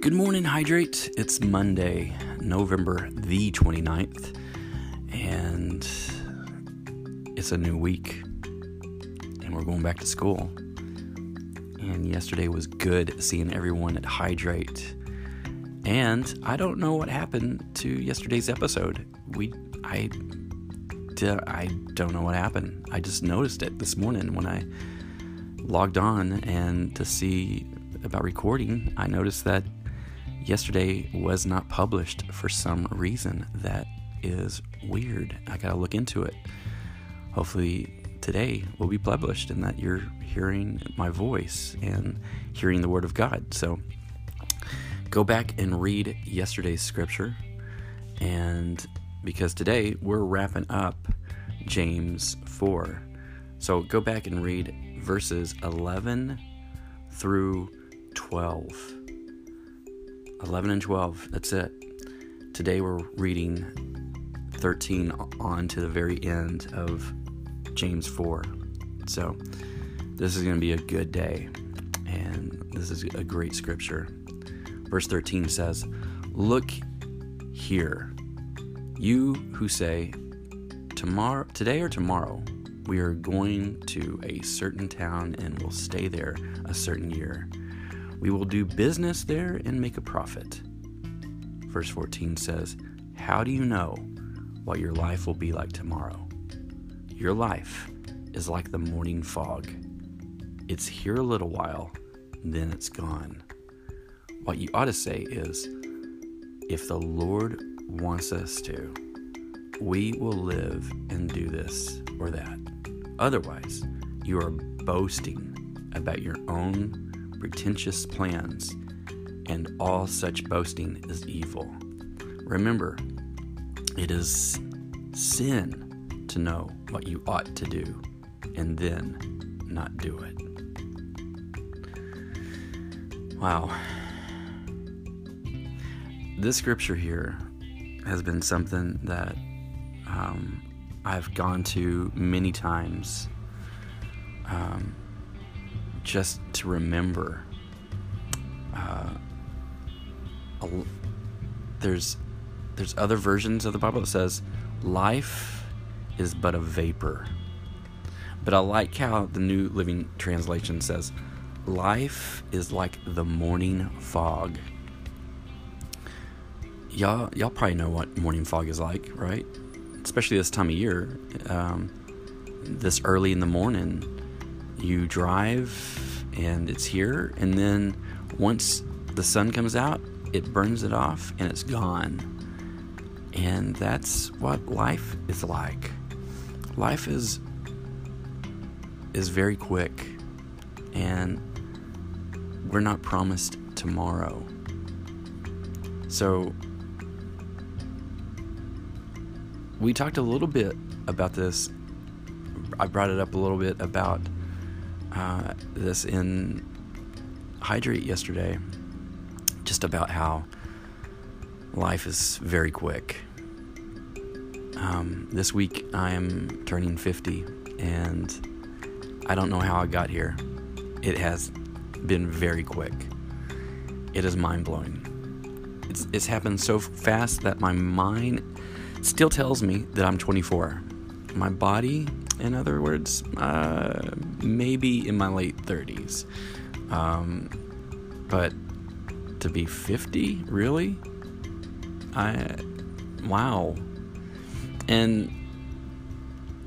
Good morning, Hydrate. It's Monday, November the 29th, and it's a new week, and we're going back to school. And yesterday was good seeing everyone at Hydrate. And I don't know what happened to yesterday's episode. We, I, I don't know what happened. I just noticed it this morning when I logged on and to see about recording, I noticed that yesterday was not published for some reason that is weird. I gotta look into it. Hopefully, today will be published and that you're hearing my voice and hearing the Word of God. So, go back and read yesterday's scripture. And because today we're wrapping up James 4. So, go back and read verses 11 through 12. 11 and 12, that's it. Today we're reading 13 on to the very end of James 4. So this is going to be a good day, and this is a great scripture. Verse 13 says, Look here, you who say, Tomorrow, today or tomorrow, we are going to a certain town and will stay there a certain year we will do business there and make a profit. Verse 14 says, How do you know what your life will be like tomorrow? Your life is like the morning fog. It's here a little while, then it's gone. What you ought to say is, If the Lord wants us to, we will live and do this or that. Otherwise, you are boasting about your own pretentious plans, and all such boasting is evil. Remember, it is sin to know what you ought to do and then not do it. Wow. This scripture here has been something that um, I've gone to many times. Um, just to remember uh, there's there's other versions of the Bible that says life is but a vapor. But I like how the New Living Translation says life is like the morning fog. Y'all, y'all probably know what morning fog is like, right? Especially this time of year. Um, this early in the morning, you drive and it's here, and then once the sun comes out, it burns it off and it's gone. And that's what life is like. Life is is very quick and we're not promised tomorrow. So we talked a little bit about this. I brought it up a little bit about uh, this in Hydrate yesterday, just about how life is very quick. Um, this week I am turning 50, and I don't know how I got here. It has been very quick. It is mind blowing. It's, it's happened so fast that my mind still tells me that I'm 24. My body in other words, uh, maybe in my late 30s. Um, but to be 50, really? I, wow. And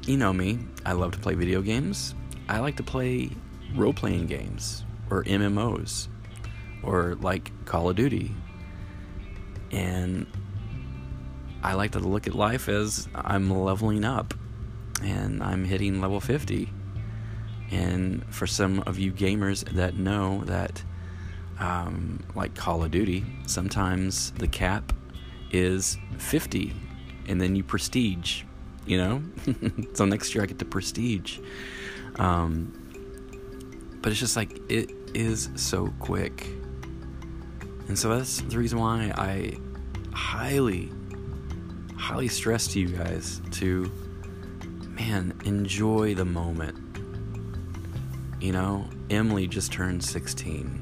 you know me, I love to play video games. I like to play role playing games or MMOs or like Call of Duty. And I like to look at life as I'm leveling up and I'm hitting level 50. And for some of you gamers that know that, um, like Call of Duty, sometimes the cap is 50 and then you prestige, you know? so next year I get to prestige. Um, but it's just like, it is so quick. And so that's the reason why I highly, highly stress to you guys to man, enjoy the moment. You know, Emily just turned 16.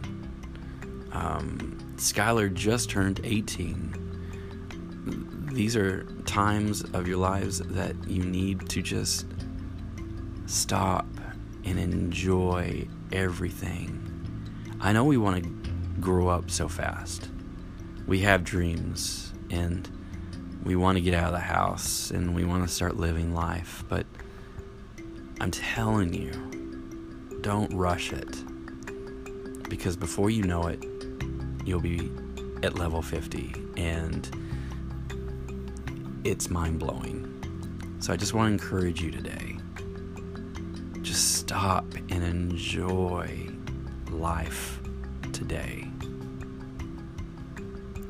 Um, Skylar just turned 18. These are times of your lives that you need to just stop and enjoy everything. I know we want to grow up so fast. We have dreams and we want to get out of the house and we want to start living life, but I'm telling you, don't rush it. Because before you know it, you'll be at level 50 and it's mind blowing. So I just want to encourage you today. Just stop and enjoy life today.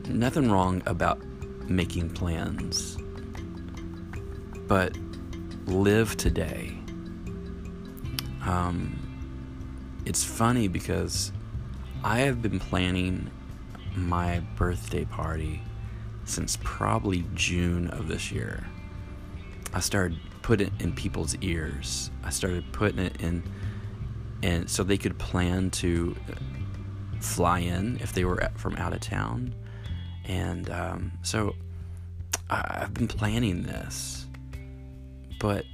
Nothing wrong about making plans, but live today. Um, it's funny because I have been planning my birthday party since probably June of this year. I started putting it in people's ears. I started putting it in, and so they could plan to fly in if they were from out of town. And um, so I've been planning this, but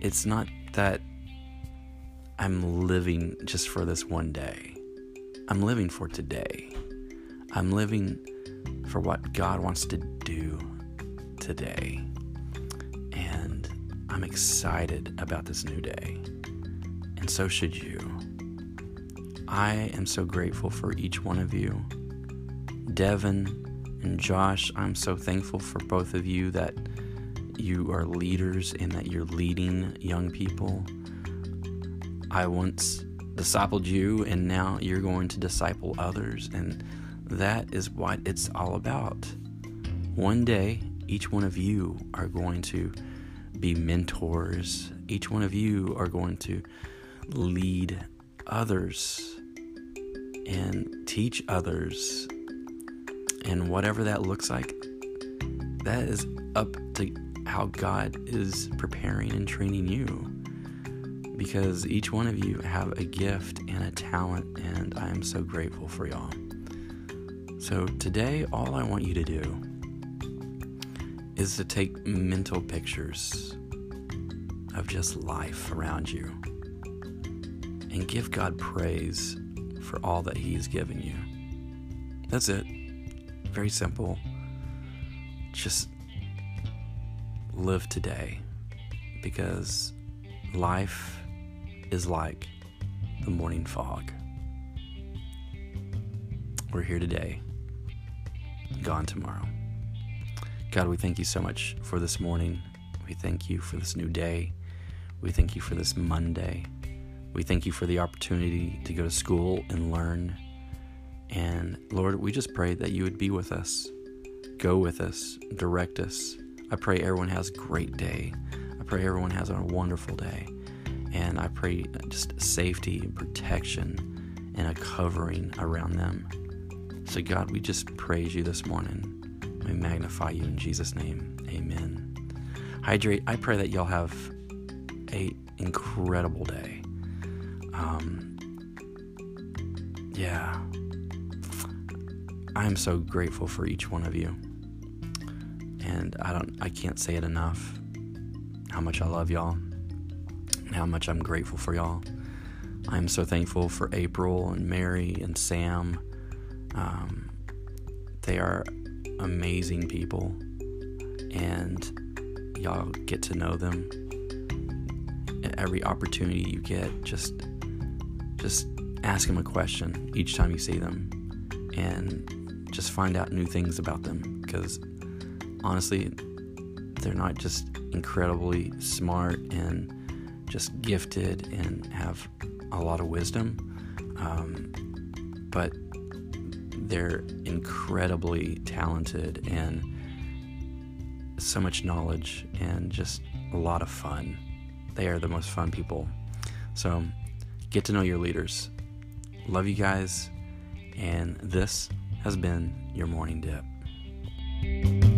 it's not that I'm living just for this one day. I'm living for today. I'm living for what God wants to do today. And I'm excited about this new day. And so should you. I am so grateful for each one of you. Devin and Josh, I'm so thankful for both of you that you are leaders and that you're leading young people. I once discipled you, and now you're going to disciple others. And that is what it's all about. One day, each one of you are going to be mentors, each one of you are going to lead others and teach others. And whatever that looks like, that is up to how God is preparing and training you. Because each one of you have a gift and a talent, and I am so grateful for y'all. So today, all I want you to do is to take mental pictures of just life around you and give God praise for all that He's given you. That's it. Very simple. Just live today because life is like the morning fog. We're here today, gone tomorrow. God, we thank you so much for this morning. We thank you for this new day. We thank you for this Monday. We thank you for the opportunity to go to school and learn. And Lord, we just pray that you would be with us, go with us, direct us. I pray everyone has a great day. I pray everyone has a wonderful day. And I pray just safety and protection and a covering around them. So, God, we just praise you this morning. We magnify you in Jesus' name. Amen. Hydrate. I pray that y'all have a incredible day. Um, yeah. I'm so grateful for each one of you. And I don't I can't say it enough how much I love y'all and how much I'm grateful for y'all. I'm so thankful for April and Mary and Sam. Um, they are amazing people, and y'all get to know them. every opportunity you get, just just ask them a question each time you see them and just find out new things about them because honestly they're not just incredibly smart and just gifted and have a lot of wisdom um, but they're incredibly talented and so much knowledge and just a lot of fun they are the most fun people so Get to know your leaders. Love you guys, and this has been your morning dip.